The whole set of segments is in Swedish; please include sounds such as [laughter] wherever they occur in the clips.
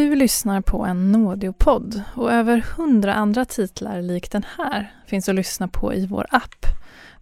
Du lyssnar på en Nådeopodd och över hundra andra titlar lik den här finns att lyssna på i vår app,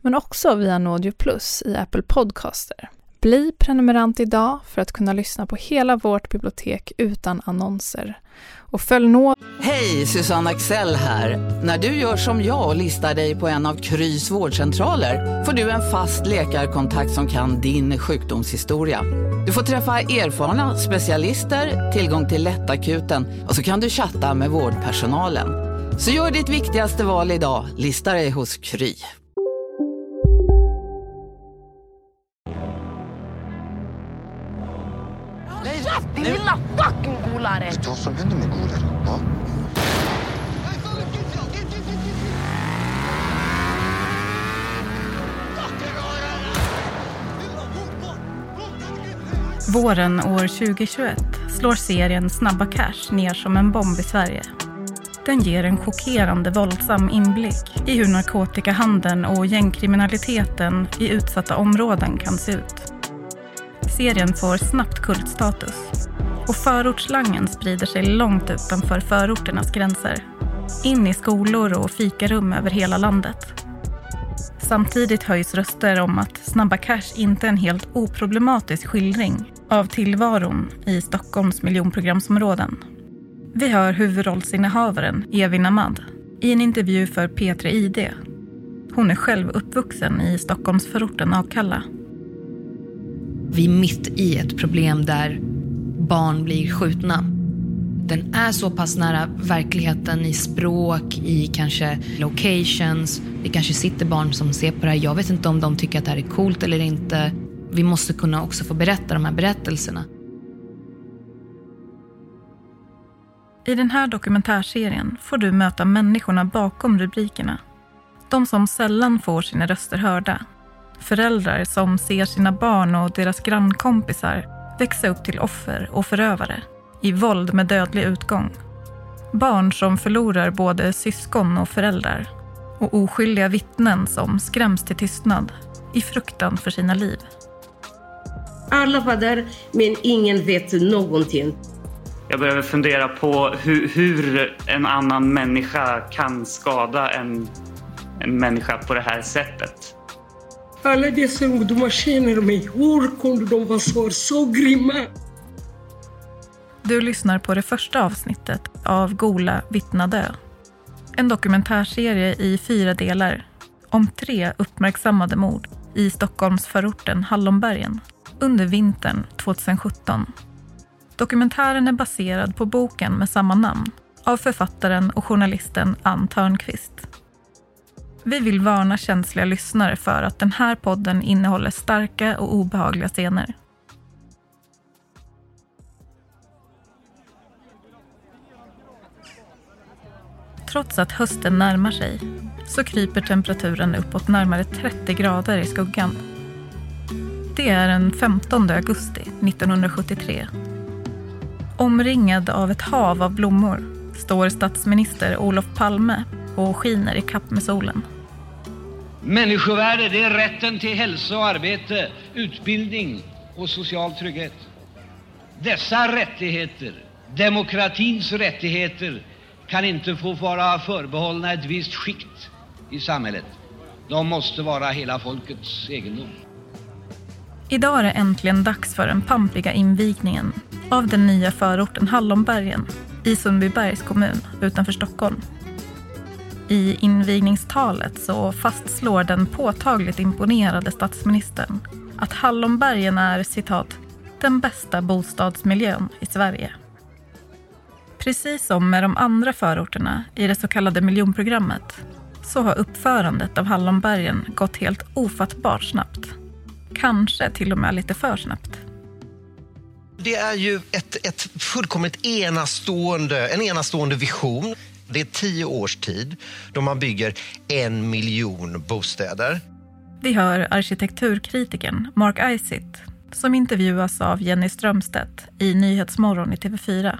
men också via Nådeo Plus i Apple Podcaster. Bli prenumerant idag för att kunna lyssna på hela vårt bibliotek utan annonser. Och följ nå... Hej, Susanne Axel här. När du gör som jag och listar dig på en av Krys vårdcentraler får du en fast läkarkontakt som kan din sjukdomshistoria. Du får träffa erfarna specialister, tillgång till lättakuten och så kan du chatta med vårdpersonalen. Så gör ditt viktigaste val idag, lista dig hos Kry. Din lilla fucking golare! Vet du vad som händer med golare? Ja? Våren år 2021 slår serien Snabba Cash ner som en bomb i Sverige. Den ger en chockerande våldsam inblick i hur narkotikahandeln och gängkriminaliteten i utsatta områden kan se ut. Serien får snabbt kultstatus och förortsslangen sprider sig långt utanför förorternas gränser. In i skolor och fikarum över hela landet. Samtidigt höjs röster om att Snabba Cash inte är en helt oproblematisk skildring av tillvaron i Stockholms miljonprogramsområden. Vi hör huvudrollsinnehavaren Evin Ahmad i en intervju för P3 ID. Hon är själv uppvuxen i Stockholmsförorten Akalla. Vi är mitt i ett problem där barn blir skjutna. Den är så pass nära verkligheten i språk, i kanske locations. Det kanske sitter barn som ser på det här. Jag vet inte om de tycker att det här är coolt eller inte. Vi måste kunna också få berätta de här berättelserna. I den här dokumentärserien får du möta människorna bakom rubrikerna. De som sällan får sina röster hörda. Föräldrar som ser sina barn och deras grannkompisar växa upp till offer och förövare i våld med dödlig utgång. Barn som förlorar både syskon och föräldrar och oskyldiga vittnen som skräms till tystnad i fruktan för sina liv. Alla var där, men ingen vet någonting. Jag började fundera på hur, hur en annan människa kan skada en, en människa på det här sättet. Alla dessa ungdomar känner mig. Hur kunde de vara så, så grymma? Du lyssnar på det första avsnittet av Gola vittnadö. En dokumentärserie i fyra delar om tre uppmärksammade mord i Stockholmsförorten Hallonbergen under vintern 2017. Dokumentären är baserad på boken med samma namn av författaren och journalisten Ann Törnqvist. Vi vill varna känsliga lyssnare för att den här podden innehåller starka och obehagliga scener. Trots att hösten närmar sig så kryper temperaturen uppåt närmare 30 grader i skuggan. Det är den 15 augusti 1973. Omringad av ett hav av blommor står statsminister Olof Palme och skiner i kapp med solen. Människovärde, det är rätten till hälsa och arbete, utbildning och social trygghet. Dessa rättigheter, demokratins rättigheter, kan inte få vara förbehållna ett visst skikt i samhället. De måste vara hela folkets egendom. Idag är det äntligen dags för den pampiga invigningen av den nya förorten Hallonbergen i Sundbybergs kommun utanför Stockholm. I invigningstalet så fastslår den påtagligt imponerade statsministern att Hallonbergen är citat den bästa bostadsmiljön i Sverige. Precis som med de andra förorterna i det så kallade miljonprogrammet så har uppförandet av Hallonbergen gått helt ofattbart snabbt. Kanske till och med lite för snabbt. Det är ju ett, ett fullkomligt enastående, en enastående vision. Det är tio års tid då man bygger en miljon bostäder. Vi hör arkitekturkritiken Mark Isitt som intervjuas av Jenny Strömstedt i Nyhetsmorgon i TV4.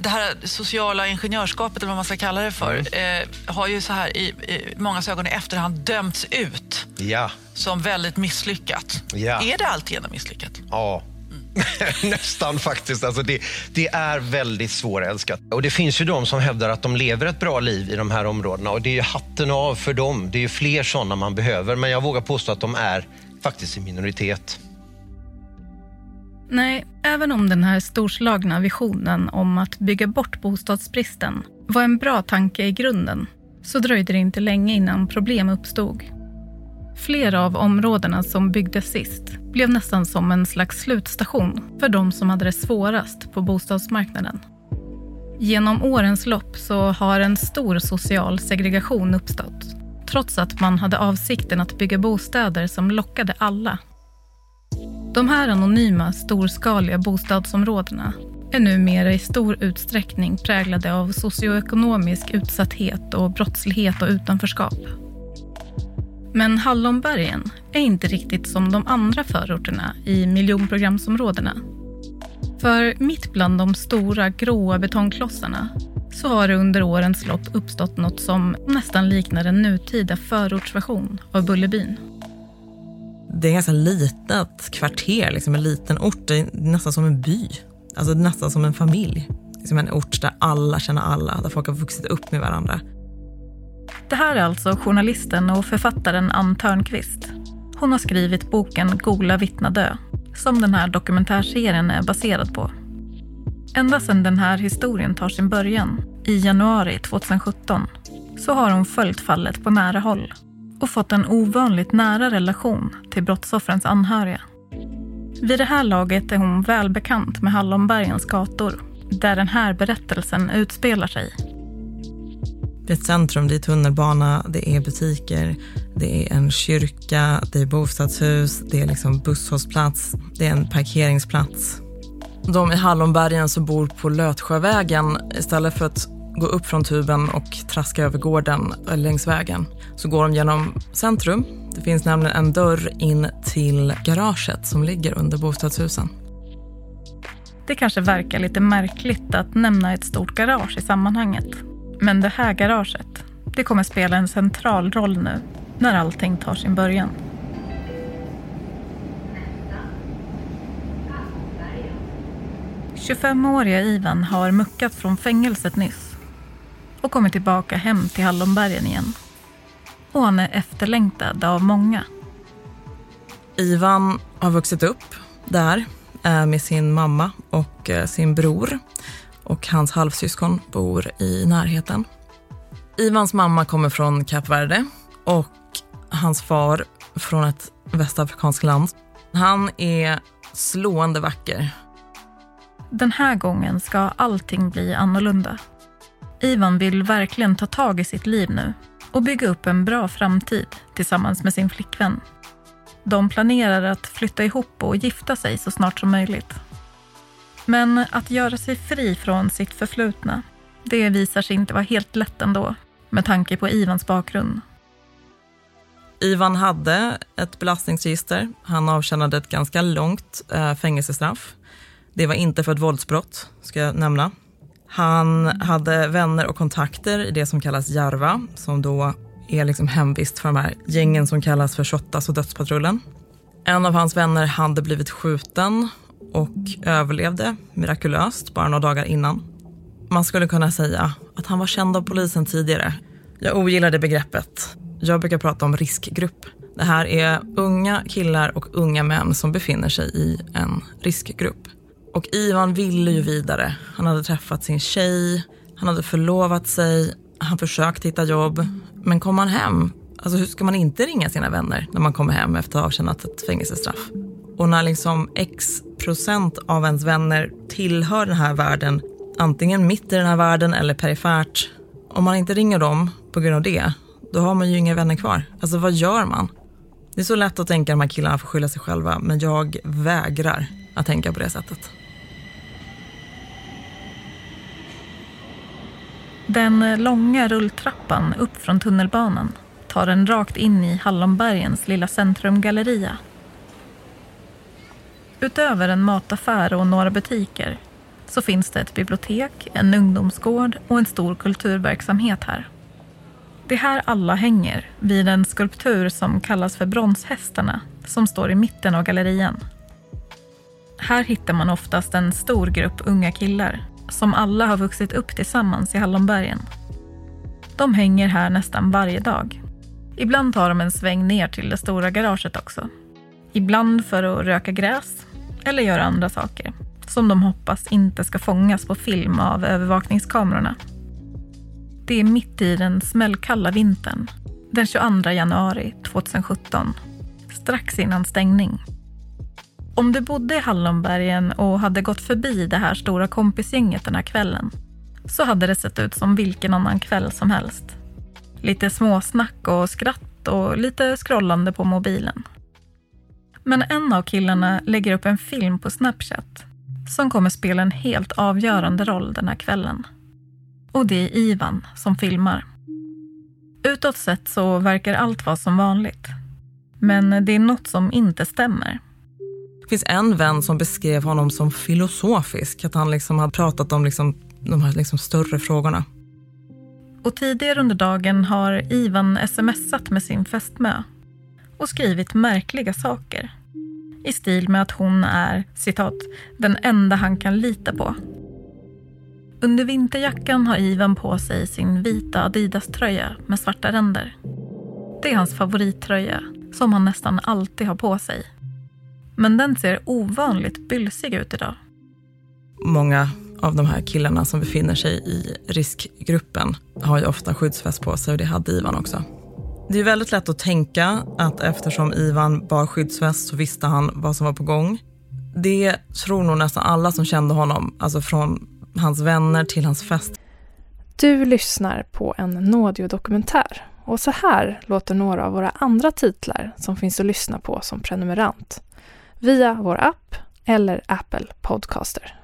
Det här sociala ingenjörskapet, eller vad man ska kalla det för, eh, har ju så här i, i många ögon i efterhand dömts ut Ja. som väldigt misslyckat. Ja. Är det alltigenom misslyckat? Ja. [laughs] Nästan faktiskt. Alltså det, det är väldigt svårälskat. Och det finns ju de som hävdar att de lever ett bra liv i de här områdena och det är ju hatten av för dem. Det är ju fler sådana man behöver, men jag vågar påstå att de är faktiskt i minoritet. Nej, även om den här storslagna visionen om att bygga bort bostadsbristen var en bra tanke i grunden så dröjde det inte länge innan problem uppstod. Flera av områdena som byggdes sist blev nästan som en slags slutstation för de som hade det svårast på bostadsmarknaden. Genom årens lopp så har en stor social segregation uppstått trots att man hade avsikten att bygga bostäder som lockade alla. De här anonyma, storskaliga bostadsområdena är numera i stor utsträckning präglade av socioekonomisk utsatthet och brottslighet och utanförskap. Men Hallonbergen är inte riktigt som de andra förorterna i miljonprogramsområdena. För mitt bland de stora gråa betongklossarna så har det under årens lopp uppstått något som nästan liknar en nutida förortsversion av Bullerbyn. Det är ett ganska litet kvarter, liksom en liten ort. Det är nästan som en by. Alltså nästan som en familj. Liksom en ort där alla känner alla, där folk har vuxit upp med varandra. Det här är alltså journalisten och författaren Ann Törnqvist. Hon har skrivit boken Gola vittna dö, som den här dokumentärserien är baserad på. Ända sedan den här historien tar sin början, i januari 2017, så har hon följt fallet på nära håll och fått en ovanligt nära relation till brottsoffrens anhöriga. Vid det här laget är hon välbekant med Hallonbergens gator, där den här berättelsen utspelar sig. Det är ett centrum, det är tunnelbana, det är butiker, det är en kyrka, det är bostadshus, det är liksom busshållplats, det är en parkeringsplats. De i Hallonbergen som bor på Lötsjövägen, istället för att gå upp från tuben och traska över gården längs vägen, så går de genom centrum. Det finns nämligen en dörr in till garaget som ligger under bostadshusen. Det kanske verkar lite märkligt att nämna ett stort garage i sammanhanget. Men det här garaget, det kommer spela en central roll nu när allting tar sin början. –25-åriga Ivan har muckat från fängelset nyss och kommit tillbaka hem till Hallonbergen igen. Och han är efterlängtad av många. Ivan har vuxit upp där eh, med sin mamma och eh, sin bror och hans halvsyskon bor i närheten. Ivans mamma kommer från Kap Verde och hans far från ett västafrikanskt land. Han är slående vacker. Den här gången ska allting bli annorlunda. Ivan vill verkligen ta tag i sitt liv nu och bygga upp en bra framtid tillsammans med sin flickvän. De planerar att flytta ihop och gifta sig så snart som möjligt. Men att göra sig fri från sitt förflutna, det visar sig inte vara helt lätt ändå, med tanke på Ivans bakgrund. Ivan hade ett belastningsregister. Han avtjänade ett ganska långt eh, fängelsestraff. Det var inte för ett våldsbrott, ska jag nämna. Han hade vänner och kontakter i det som kallas Järva, som då är liksom hemvist för de här gängen som kallas för Shottaz och Dödspatrullen. En av hans vänner hade blivit skjuten och överlevde mirakulöst bara några dagar innan. Man skulle kunna säga att han var känd av polisen tidigare. Jag ogillar det begreppet. Jag brukar prata om riskgrupp. Det här är unga killar och unga män som befinner sig i en riskgrupp. Och Ivan ville ju vidare. Han hade träffat sin tjej, han hade förlovat sig, han försökte hitta jobb. Men kom han hem, alltså hur ska man inte ringa sina vänner när man kommer hem efter att ha avtjänat ett fängelsestraff? Och när liksom x procent av ens vänner tillhör den här världen, antingen mitt i den här världen eller perifert, om man inte ringer dem på grund av det, då har man ju inga vänner kvar. Alltså vad gör man? Det är så lätt att tänka att de här killarna får skylla sig själva, men jag vägrar att tänka på det sättet. Den långa rulltrappan upp från tunnelbanan tar en rakt in i Hallonbergens lilla centrumgalleria. Utöver en mataffär och några butiker så finns det ett bibliotek, en ungdomsgård och en stor kulturverksamhet här. Det är här alla hänger, vid en skulptur som kallas för Bronshästarna som står i mitten av gallerian. Här hittar man oftast en stor grupp unga killar som alla har vuxit upp tillsammans i Hallonbergen. De hänger här nästan varje dag. Ibland tar de en sväng ner till det stora garaget också. Ibland för att röka gräs eller göra andra saker som de hoppas inte ska fångas på film av övervakningskamerorna. Det är mitt i den smällkalla vintern, den 22 januari 2017, strax innan stängning. Om du bodde i Hallonbergen och hade gått förbi det här stora kompisgänget den här kvällen så hade det sett ut som vilken annan kväll som helst. Lite småsnack och skratt och lite scrollande på mobilen. Men en av killarna lägger upp en film på Snapchat som kommer spela en helt avgörande roll den här kvällen. Och det är Ivan som filmar. Utåt sett så verkar allt vara som vanligt. Men det är något som inte stämmer. Det finns en vän som beskrev honom som filosofisk, att han liksom hade pratat om liksom, de här liksom större frågorna. Och tidigare under dagen har Ivan smsat med sin fästmö och skrivit märkliga saker. I stil med att hon är, citat, den enda han kan lita på. Under vinterjackan har Ivan på sig sin vita Adidas-tröja med svarta ränder. Det är hans favorittröja, som han nästan alltid har på sig. Men den ser ovanligt bylsig ut idag. Många av de här killarna som befinner sig i riskgruppen har ju ofta skyddsväst på sig och det hade Ivan också. Det är väldigt lätt att tänka att eftersom Ivan bar skyddsväst så visste han vad som var på gång. Det tror nog nästan alla som kände honom, alltså från hans vänner till hans fest. Du lyssnar på en Nådio-dokumentär och så här låter några av våra andra titlar som finns att lyssna på som prenumerant via vår app eller Apple Podcaster.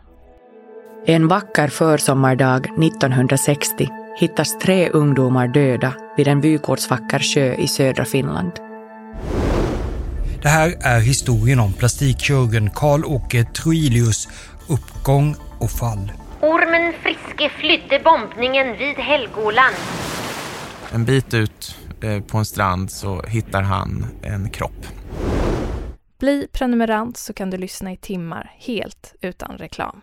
En vacker försommardag 1960 hittas tre ungdomar döda vid en vykortsvacker sjö i södra Finland. Det här är historien om plastikkirurgen Karl-Åke Troilius uppgång och fall. Ormen Friske flydde bombningen vid Helgoland. En bit ut eh, på en strand så hittar han en kropp. Bli prenumerant så kan du lyssna i timmar helt utan reklam.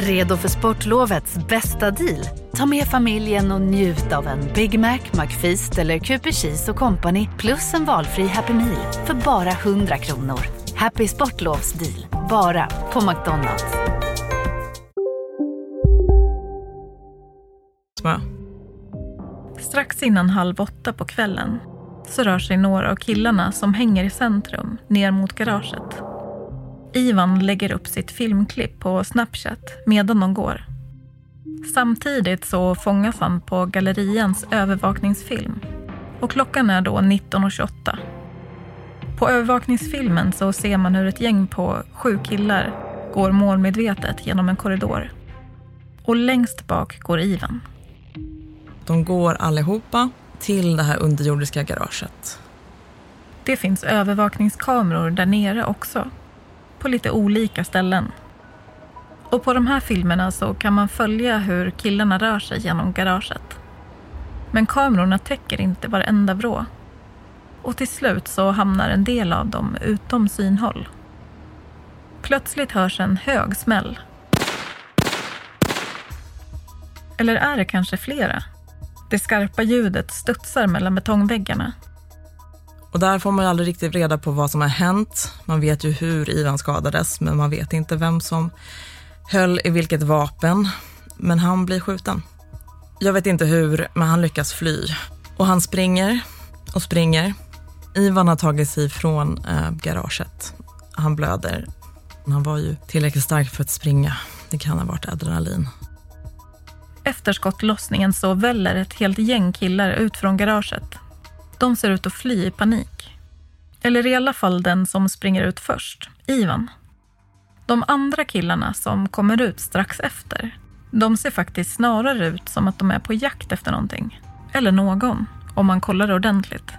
Redo för sportlovets bästa deal? Ta med familjen och njut av en Big Mac, McFeast eller Cooper Cheese och Company plus en valfri Happy Meal för bara 100 kronor. Happy Sportlovs deal, bara på McDonalds. Strax innan halv åtta på kvällen så rör sig några av killarna som hänger i centrum ner mot garaget. Ivan lägger upp sitt filmklipp på Snapchat medan de går. Samtidigt så fångas han på gallerians övervakningsfilm och klockan är då 19.28. På övervakningsfilmen så ser man hur ett gäng på sju killar går målmedvetet genom en korridor. Och längst bak går Ivan. De går allihopa till det här underjordiska garaget. Det finns övervakningskameror där nere också. På lite olika ställen. Och på de här filmerna så kan man följa hur killarna rör sig genom garaget. Men kamerorna täcker inte varenda vrå. Och till slut så hamnar en del av dem utom synhåll. Plötsligt hörs en hög smäll. Eller är det kanske flera? Det skarpa ljudet studsar mellan betongväggarna. Och där får man ju aldrig riktigt reda på vad som har hänt. Man vet ju hur Ivan skadades, men man vet inte vem som höll i vilket vapen. Men han blir skjuten. Jag vet inte hur, men han lyckas fly. Och han springer och springer. Ivan har tagit sig från eh, garaget. Han blöder. Han var ju tillräckligt stark för att springa. Det kan ha varit adrenalin. Efter skottlossningen så väller ett helt gäng killar ut från garaget. De ser ut att fly i panik. Eller i alla fall den som springer ut först, Ivan. De andra killarna som kommer ut strax efter, de ser faktiskt snarare ut som att de är på jakt efter någonting. Eller någon, om man kollar ordentligt.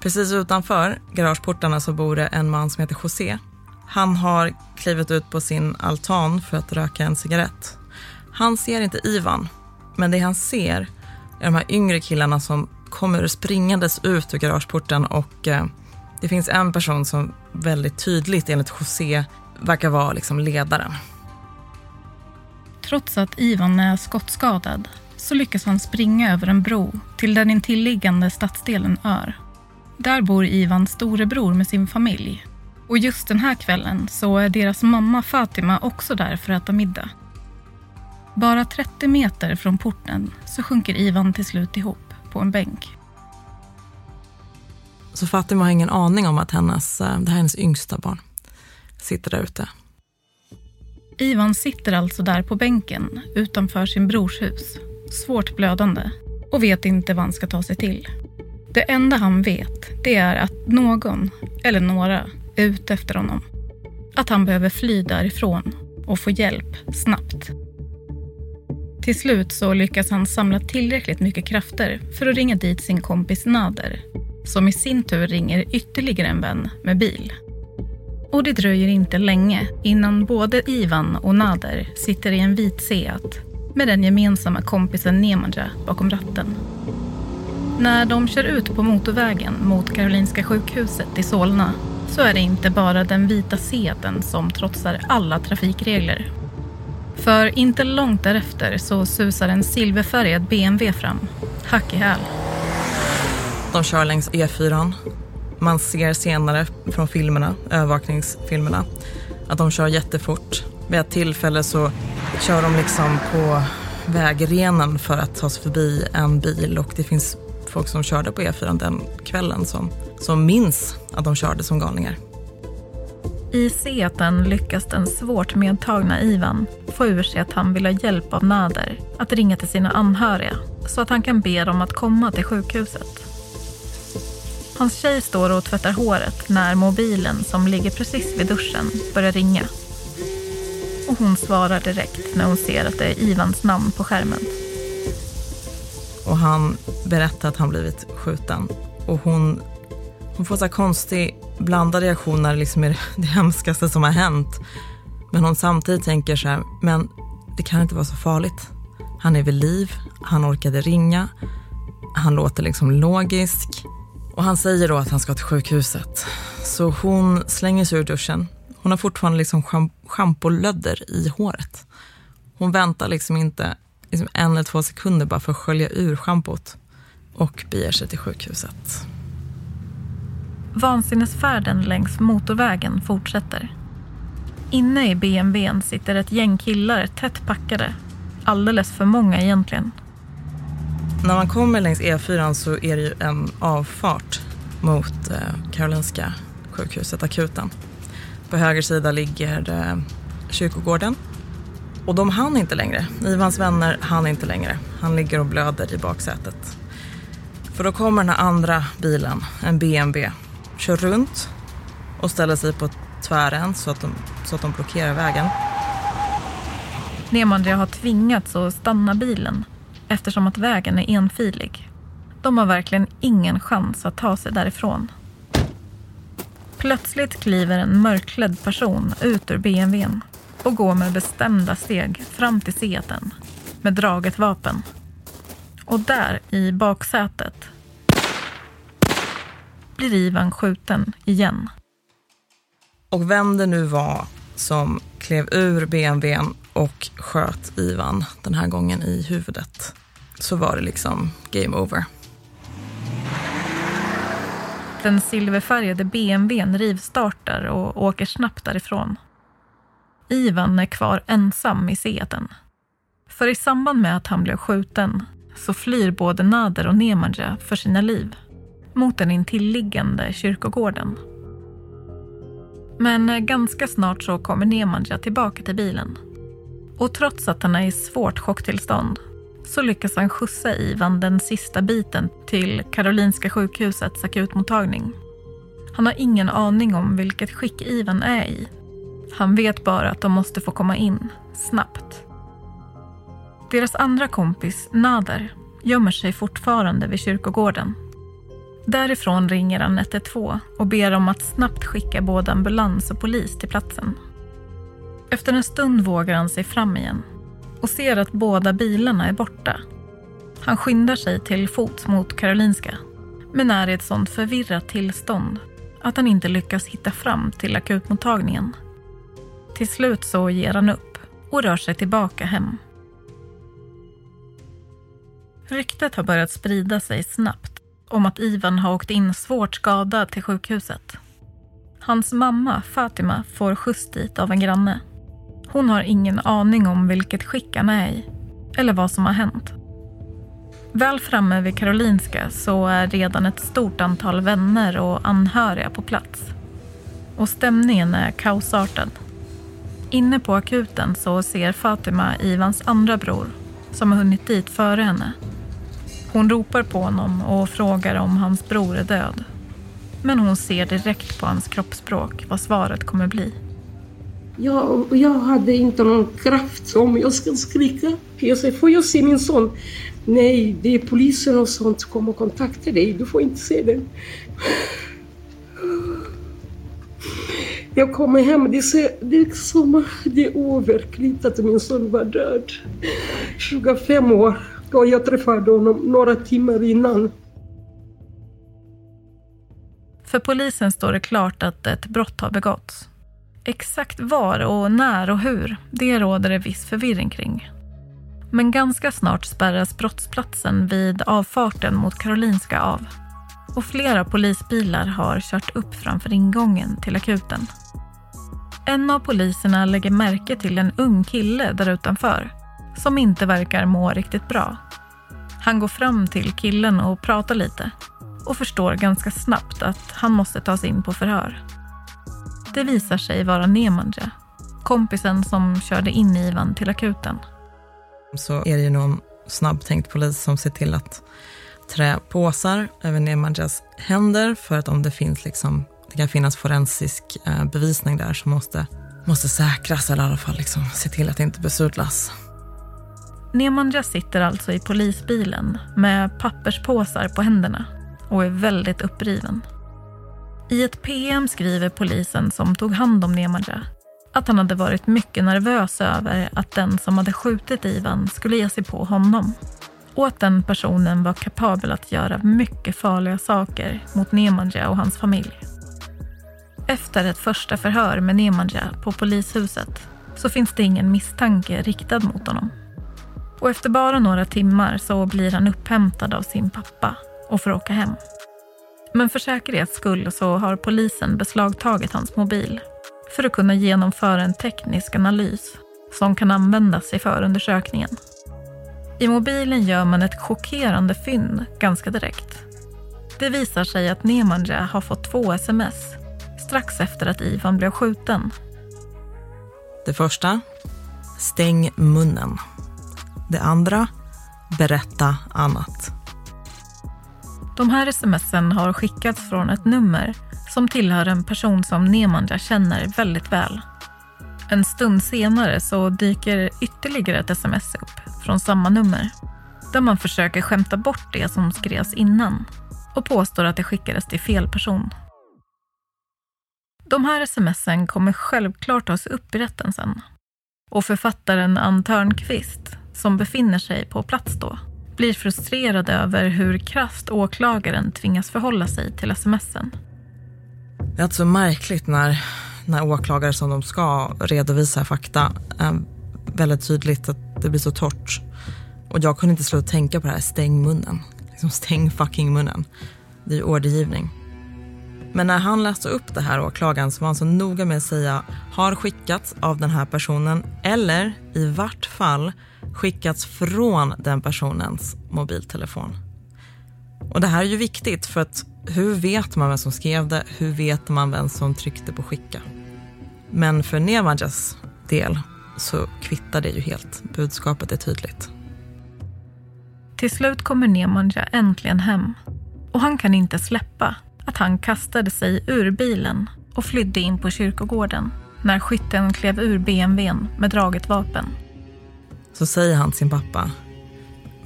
Precis utanför garageportarna så bor det en man som heter José. Han har klivit ut på sin altan för att röka en cigarett. Han ser inte Ivan, men det han ser är de här yngre killarna som kommer springandes ut ur garageporten och eh, det finns en person som väldigt tydligt enligt José verkar vara liksom ledaren. Trots att Ivan är skottskadad så lyckas han springa över en bro till den intilliggande stadsdelen Ör. Där bor Ivans storebror med sin familj. Och just den här kvällen så är deras mamma Fatima också där för att äta middag. Bara 30 meter från porten så sjunker Ivan till slut ihop på en bänk. Så Fatima har ingen aning om att hennes, eh, det här är hennes yngsta barn sitter där ute. Ivan sitter alltså där på bänken utanför sin brors hus, svårt blödande och vet inte vad han ska ta sig till. Det enda han vet det är att någon, eller några, är ute efter honom. Att han behöver fly därifrån och få hjälp snabbt. Till slut så lyckas han samla tillräckligt mycket krafter för att ringa dit sin kompis Nader som i sin tur ringer ytterligare en vän med bil. Och det dröjer inte länge innan både Ivan och Nader sitter i en vit Seat med den gemensamma kompisen Nemanja bakom ratten. När de kör ut på motorvägen mot Karolinska sjukhuset i Solna så är det inte bara den vita Seaten som trotsar alla trafikregler. För inte långt därefter så susar en silverfärgad BMW fram, hack i häl. De kör längs E4. Man ser senare från filmerna, övervakningsfilmerna, att de kör jättefort. Vid ett tillfälle så kör de liksom på vägrenen för att ta sig förbi en bil och det finns folk som körde på E4 den kvällen som, som minns att de körde som galningar. I seten lyckas den svårt medtagna Ivan få ur sig att han vill ha hjälp av Nader att ringa till sina anhöriga så att han kan be dem att komma till sjukhuset. Hans tjej står och tvättar håret när mobilen som ligger precis vid duschen börjar ringa. Och hon svarar direkt när hon ser att det är Ivans namn på skärmen. Och han berättar att han blivit skjuten. Och hon, hon får så konstig Blandade reaktioner liksom är det [laughs] hemskaste som har hänt. Men hon samtidigt tänker så här, men det kan inte vara så farligt. Han är vid liv, han orkade ringa, han låter liksom logisk. Och han säger då att han ska till sjukhuset. Så hon slänger sig ur duschen. Hon har fortfarande liksom schampolödder i håret. Hon väntar liksom inte liksom en eller två sekunder bara för att skölja ur schampot och beger sig till sjukhuset. Vansinnesfärden längs motorvägen fortsätter. Inne i BMWn sitter ett gäng killar tätt packade. Alldeles för många egentligen. När man kommer längs E4 så är det ju en avfart mot eh, Karolinska sjukhuset, akuten. På höger sida ligger eh, kyrkogården. Och de hann inte längre. Ivans vänner hann inte längre. Han ligger och blöder i baksätet. För då kommer den här andra bilen, en BMW, kör runt och ställer sig på tvären så att de, så att de blockerar vägen. Nemandria har tvingats att stanna bilen eftersom att vägen är enfilig. De har verkligen ingen chans att ta sig därifrån. Plötsligt kliver en mörkklädd person ut ur BMWn och går med bestämda steg fram till Seaten med draget vapen. Och där i baksätet blir Ivan skjuten igen. Och vem det nu var som klev ur BMWn och sköt Ivan den här gången i huvudet så var det liksom game over. Den silverfärgade BMWn rivstartar och åker snabbt därifrån. Ivan är kvar ensam i Seaten. För i samband med att han blev skjuten så flyr både Nader och Nemanja för sina liv mot den intilliggande kyrkogården. Men eh, ganska snart så kommer Nemanja tillbaka till bilen. Och trots att han är i svårt chocktillstånd så lyckas han skjutsa Ivan den sista biten till Karolinska sjukhusets akutmottagning. Han har ingen aning om vilket skick Ivan är i. Han vet bara att de måste få komma in, snabbt. Deras andra kompis, Nader, gömmer sig fortfarande vid kyrkogården. Därifrån ringer han 112 och ber om att snabbt skicka både ambulans och polis till platsen. Efter en stund vågar han sig fram igen och ser att båda bilarna är borta. Han skyndar sig till fots mot Karolinska men är i ett sånt förvirrat tillstånd att han inte lyckas hitta fram till akutmottagningen. Till slut så ger han upp och rör sig tillbaka hem. Ryktet har börjat sprida sig snabbt om att Ivan har åkt in svårt skadad till sjukhuset. Hans mamma, Fatima, får skjuts dit av en granne. Hon har ingen aning om vilket skick han är i eller vad som har hänt. Väl framme vid Karolinska så är redan ett stort antal vänner och anhöriga på plats. Och stämningen är kaosartad. Inne på akuten så ser Fatima Ivans andra bror som har hunnit dit före henne. Hon ropar på honom och frågar om hans bror är död. Men hon ser direkt på hans kroppsspråk vad svaret kommer bli. Jag, jag hade inte någon kraft om jag ska skrika. Jag säger, får jag se min son? Nej, det är polisen och sånt som kommer och kontaktar dig. Du får inte se den. Jag kommer hem, det är, det är det är overkligt att min son var död. 25 år. Och jag träffade honom några timmar innan. För polisen står det klart att ett brott har begåtts. Exakt var och när och hur, det råder det viss förvirring kring. Men ganska snart spärras brottsplatsen vid avfarten mot Karolinska av. Och flera polisbilar har kört upp framför ingången till akuten. En av poliserna lägger märke till en ung kille där utanför som inte verkar må riktigt bra. Han går fram till killen och pratar lite och förstår ganska snabbt att han måste tas in på förhör. Det visar sig vara Nemanja, kompisen som körde in Ivan till akuten. Så är det ju någon snabbtänkt polis som ser till att trä påsar över Nemanjas händer för att om det finns liksom, det kan finnas forensisk eh, bevisning där som måste, måste säkras eller i alla fall liksom se till att det inte besudlas. Nemanja sitter alltså i polisbilen med papperspåsar på händerna och är väldigt uppriven. I ett PM skriver polisen som tog hand om Nemanja att han hade varit mycket nervös över att den som hade skjutit Ivan skulle ge sig på honom och att den personen var kapabel att göra mycket farliga saker mot Nemanja och hans familj. Efter ett första förhör med Nemanja på polishuset så finns det ingen misstanke riktad mot honom. Och efter bara några timmar så blir han upphämtad av sin pappa och får åka hem. Men för säkerhets skull så har polisen beslagtagit hans mobil för att kunna genomföra en teknisk analys som kan användas i förundersökningen. I mobilen gör man ett chockerande fynd ganska direkt. Det visar sig att Nemanja har fått två sms strax efter att Ivan blev skjuten. Det första, stäng munnen. Det andra, berätta annat. De här smsen har skickats från ett nummer som tillhör en person som Nemanja känner väldigt väl. En stund senare så dyker ytterligare ett sms upp från samma nummer där man försöker skämta bort det som skrevs innan och påstår att det skickades till fel person. De här smsen kommer självklart tas upp i rätten sen. Och författaren Ann Törnqvist, som befinner sig på plats då, blir frustrerad över hur krasst åklagaren tvingas förhålla sig till smsen. Det är alltså märkligt när, när åklagare som de ska redovisa fakta är väldigt tydligt att det blir så torrt. Och jag kunde inte sluta tänka på det här, stäng munnen. Liksom stäng fucking munnen. Det är ju ordergivning. Men när han läste upp det här åklagaren så var han så noga med att säga har skickats av den här personen eller i vart fall skickats från den personens mobiltelefon. Och det här är ju viktigt för att hur vet man vem som skrev det? Hur vet man vem som tryckte på skicka? Men för Nevajas del så kvittar det ju helt. Budskapet är tydligt. Till slut kommer Nemanja äntligen hem och han kan inte släppa att han kastade sig ur bilen och flydde in på kyrkogården när skytten klev ur BMWn med draget vapen. Så säger han till sin pappa.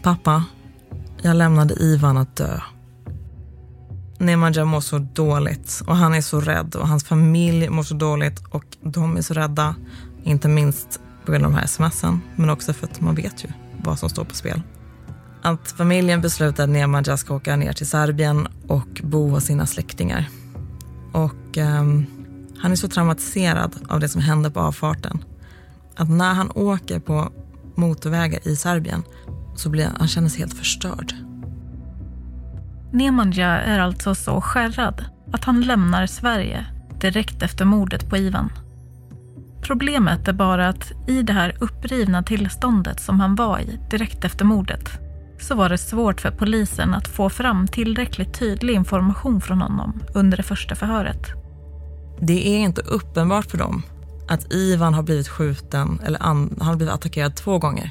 Pappa, jag lämnade Ivan att dö. Nemanja mår så dåligt och han är så rädd och hans familj mår så dåligt och de är så rädda. Inte minst på grund av de här smsen, men också för att man vet ju vad som står på spel. Att familjen beslutar att Nemanja ska åka ner till Serbien och bo hos sina släktingar. Och eh, han är så traumatiserad av det som händer på avfarten att när han åker på motorvägar i Serbien så blir han, han känner sig helt förstörd. Nemanja är alltså så skärrad att han lämnar Sverige direkt efter mordet på Ivan. Problemet är bara att i det här upprivna tillståndet som han var i direkt efter mordet så var det svårt för polisen att få fram tillräckligt tydlig information från honom under det första förhöret. Det är inte uppenbart för dem att Ivan har blivit skjuten eller han har blivit attackerad två gånger.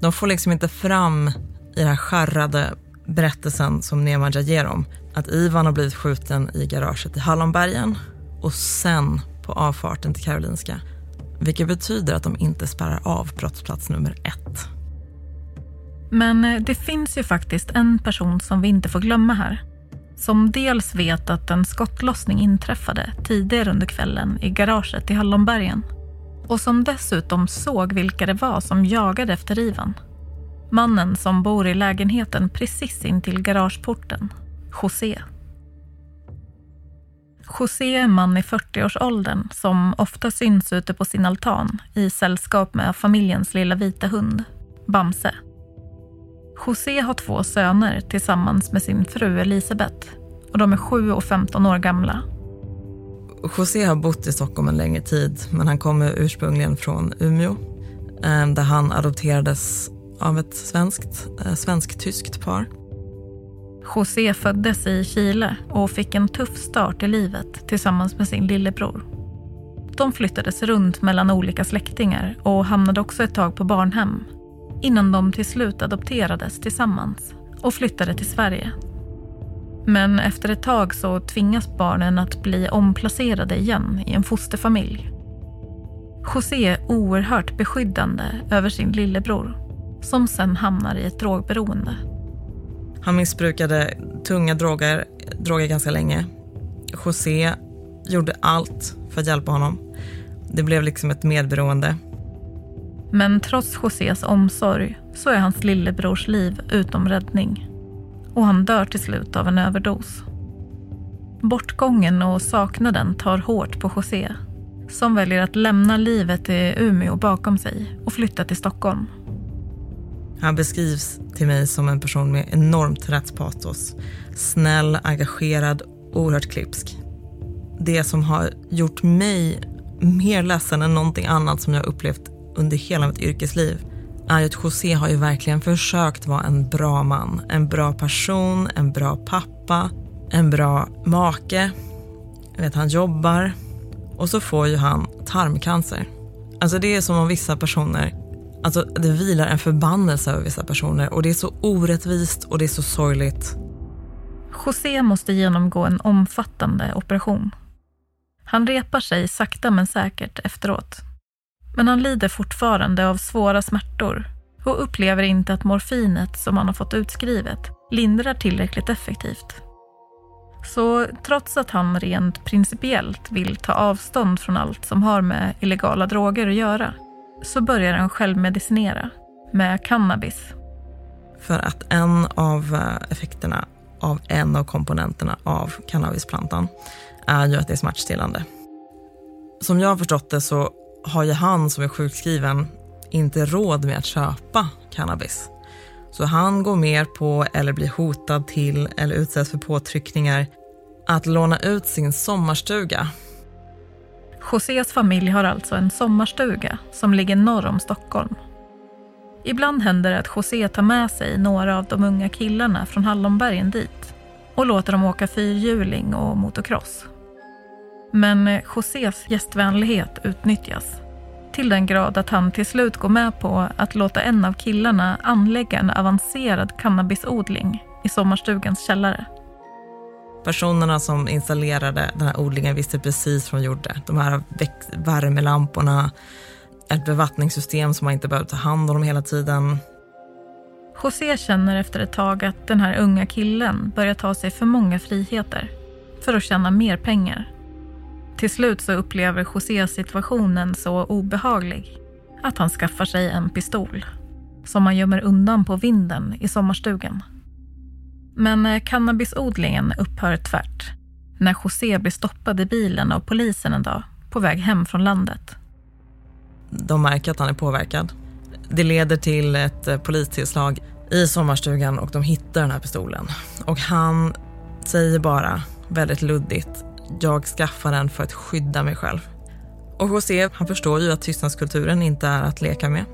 De får liksom inte fram i den här skärrade berättelsen som Nemanja ger dem att Ivan har blivit skjuten i garaget i Hallonbergen och sen på avfarten till Karolinska. Vilket betyder att de inte spärrar av brottsplats nummer ett. Men eh, det finns ju faktiskt en person som vi inte får glömma här. Som dels vet att en skottlossning inträffade tidigare under kvällen i garaget i Hallonbergen. Och som dessutom såg vilka det var som jagade efter Ivan. Mannen som bor i lägenheten precis intill garageporten, José. José är en man i 40-årsåldern som ofta syns ute på sin altan i sällskap med familjens lilla vita hund, Bamse. José har två söner tillsammans med sin fru Elisabeth och de är 7 och 15 år gamla. José har bott i Stockholm en längre tid men han kommer ursprungligen från Umeå eh, där han adopterades av ett svenskt, eh, svensk-tyskt par. José föddes i Chile och fick en tuff start i livet tillsammans med sin lillebror. De flyttades runt mellan olika släktingar och hamnade också ett tag på barnhem innan de till slut adopterades tillsammans och flyttade till Sverige. Men efter ett tag så tvingas barnen att bli omplacerade igen i en fosterfamilj. José är oerhört beskyddande över sin lillebror som sen hamnar i ett drogberoende. Han missbrukade tunga droger, droger ganska länge. José gjorde allt för att hjälpa honom. Det blev liksom ett medberoende. Men trots Josés omsorg så är hans lillebrors liv utom räddning. Och han dör till slut av en överdos. Bortgången och saknaden tar hårt på José som väljer att lämna livet i Umeå bakom sig och flytta till Stockholm. Han beskrivs till mig som en person med enormt rättspatos. Snäll, engagerad, oerhört klipsk. Det som har gjort mig mer ledsen än någonting annat som jag upplevt under hela mitt yrkesliv är att José har ju verkligen försökt vara en bra man. En bra person, en bra pappa, en bra make. Jag vet, han jobbar. Och så får ju han tarmcancer. Alltså det är som om vissa personer Alltså det vilar en förbannelse över vissa personer och det är så orättvist och det är så sorgligt. José måste genomgå en omfattande operation. Han repar sig sakta men säkert efteråt. Men han lider fortfarande av svåra smärtor och upplever inte att morfinet som han har fått utskrivet lindrar tillräckligt effektivt. Så trots att han rent principiellt vill ta avstånd från allt som har med illegala droger att göra så börjar han självmedicinera med cannabis. För att en av eh, effekterna av en av komponenterna av cannabisplantan är ju att det är smärtstillande. Som jag har förstått det så har ju han som är sjukskriven inte råd med att köpa cannabis. Så han går mer på, eller blir hotad till, eller utsätts för påtryckningar att låna ut sin sommarstuga Josés familj har alltså en sommarstuga som ligger norr om Stockholm. Ibland händer det att José tar med sig några av de unga killarna från Hallonbergen dit och låter dem åka fyrhjuling och motocross. Men Josés gästvänlighet utnyttjas till den grad att han till slut går med på att låta en av killarna anlägga en avancerad cannabisodling i sommarstugans källare. Personerna som installerade den här odlingen visste precis vad de gjorde. De här värmelamporna, ett bevattningssystem som man inte behövde ta hand om hela tiden. José känner efter ett tag att den här unga killen börjar ta sig för många friheter för att tjäna mer pengar. Till slut så upplever José situationen så obehaglig att han skaffar sig en pistol som han gömmer undan på vinden i sommarstugan. Men eh, cannabisodlingen upphör tvärt när José blir stoppad i bilen av polisen en dag på väg hem från landet. De märker att han är påverkad. Det leder till ett eh, polistillslag i sommarstugan och de hittar den här pistolen. Och han säger bara väldigt luddigt, jag skaffar den för att skydda mig själv. Och José, han förstår ju att tystnadskulturen inte är att leka med.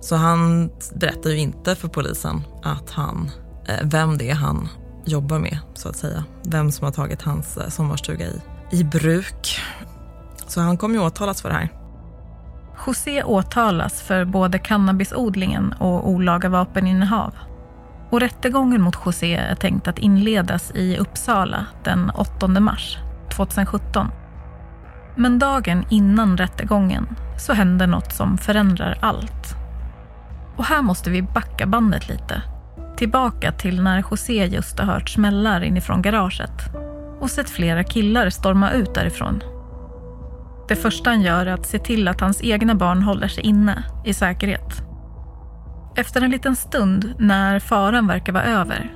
Så han berättar ju inte för polisen att han, eh, vem det är han jobbar med, så att säga. Vem som har tagit hans eh, sommarstuga i, i bruk. Så han kommer ju åtalas för det här. José åtalas för både cannabisodlingen och olaga vapeninnehav. Och rättegången mot José är tänkt att inledas i Uppsala den 8 mars 2017. Men dagen innan rättegången så händer något som förändrar allt. Och här måste vi backa bandet lite. Tillbaka till när José just har hört smällar inifrån garaget och sett flera killar storma ut därifrån. Det första han gör är att se till att hans egna barn håller sig inne, i säkerhet. Efter en liten stund, när faran verkar vara över,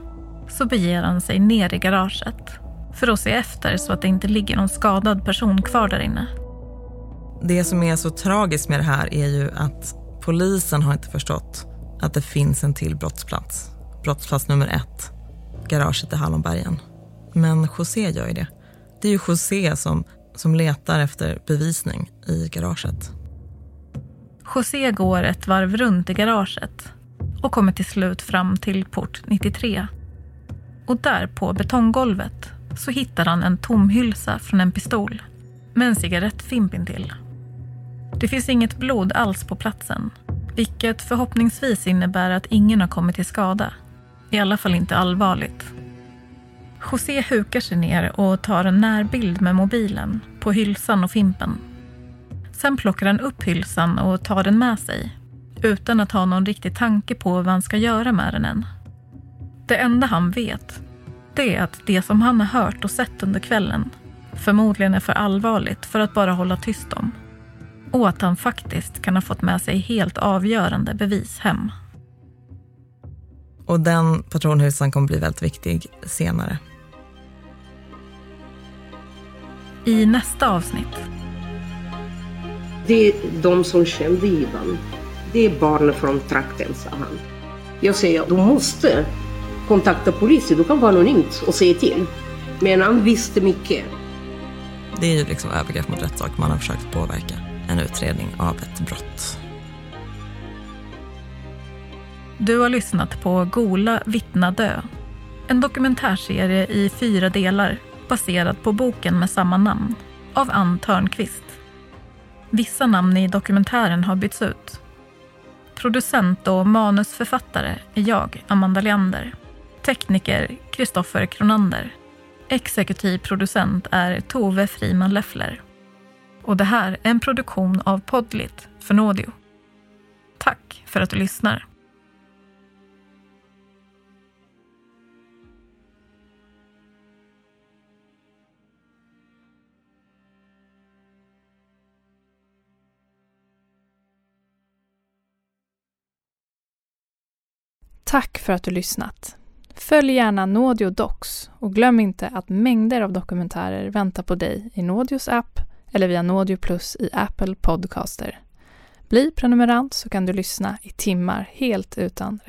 så beger han sig ner i garaget för att se efter så att det inte ligger någon skadad person kvar där inne. Det som är så tragiskt med det här är ju att polisen har inte förstått att det finns en till brottsplats. Brottsplats nummer ett, garaget i Hallonbergen. Men José gör ju det. Det är ju José som, som letar efter bevisning i garaget. José går ett varv runt i garaget och kommer till slut fram till port 93. Och där på betonggolvet så hittar han en tom hylsa från en pistol med en cigarettfimp intill. Det finns inget blod alls på platsen, vilket förhoppningsvis innebär att ingen har kommit till skada. I alla fall inte allvarligt. José hukar sig ner och tar en närbild med mobilen på hylsan och fimpen. Sen plockar han upp hylsan och tar den med sig utan att ha någon riktig tanke på vad han ska göra med den än. Det enda han vet det att det som han har hört och sett under kvällen förmodligen är för allvarligt för att bara hålla tyst om. Och att han faktiskt kan ha fått med sig helt avgörande bevis hem. Och den patronhylsan kommer bli väldigt viktig senare. I nästa avsnitt. Det är de som kände Ivan. Det är barnen från trakten, sa han. Jag säger, du måste kontakta polisen. Du kan vara anonymt och säga till. Men han visste mycket. Det är ju liksom övergrepp mot rättssak. Man har försökt påverka en utredning av ett brott. Du har lyssnat på Gola vittna dö. En dokumentärserie i fyra delar baserad på boken med samma namn av Ann Törnqvist. Vissa namn i dokumentären har bytts ut. Producent och manusförfattare är jag, Amanda Leander. Tekniker Kristoffer Kronander. Exekutiv producent är Tove Friman Leffler. Och det här är en produktion av Podlit för Nådio. Tack för att du lyssnar. Tack för att du lyssnat. Följ gärna Nådio Docs och glöm inte att mängder av dokumentärer väntar på dig i Nådios app eller via Nådio Plus i Apple Podcaster. Bli prenumerant så kan du lyssna i timmar helt utan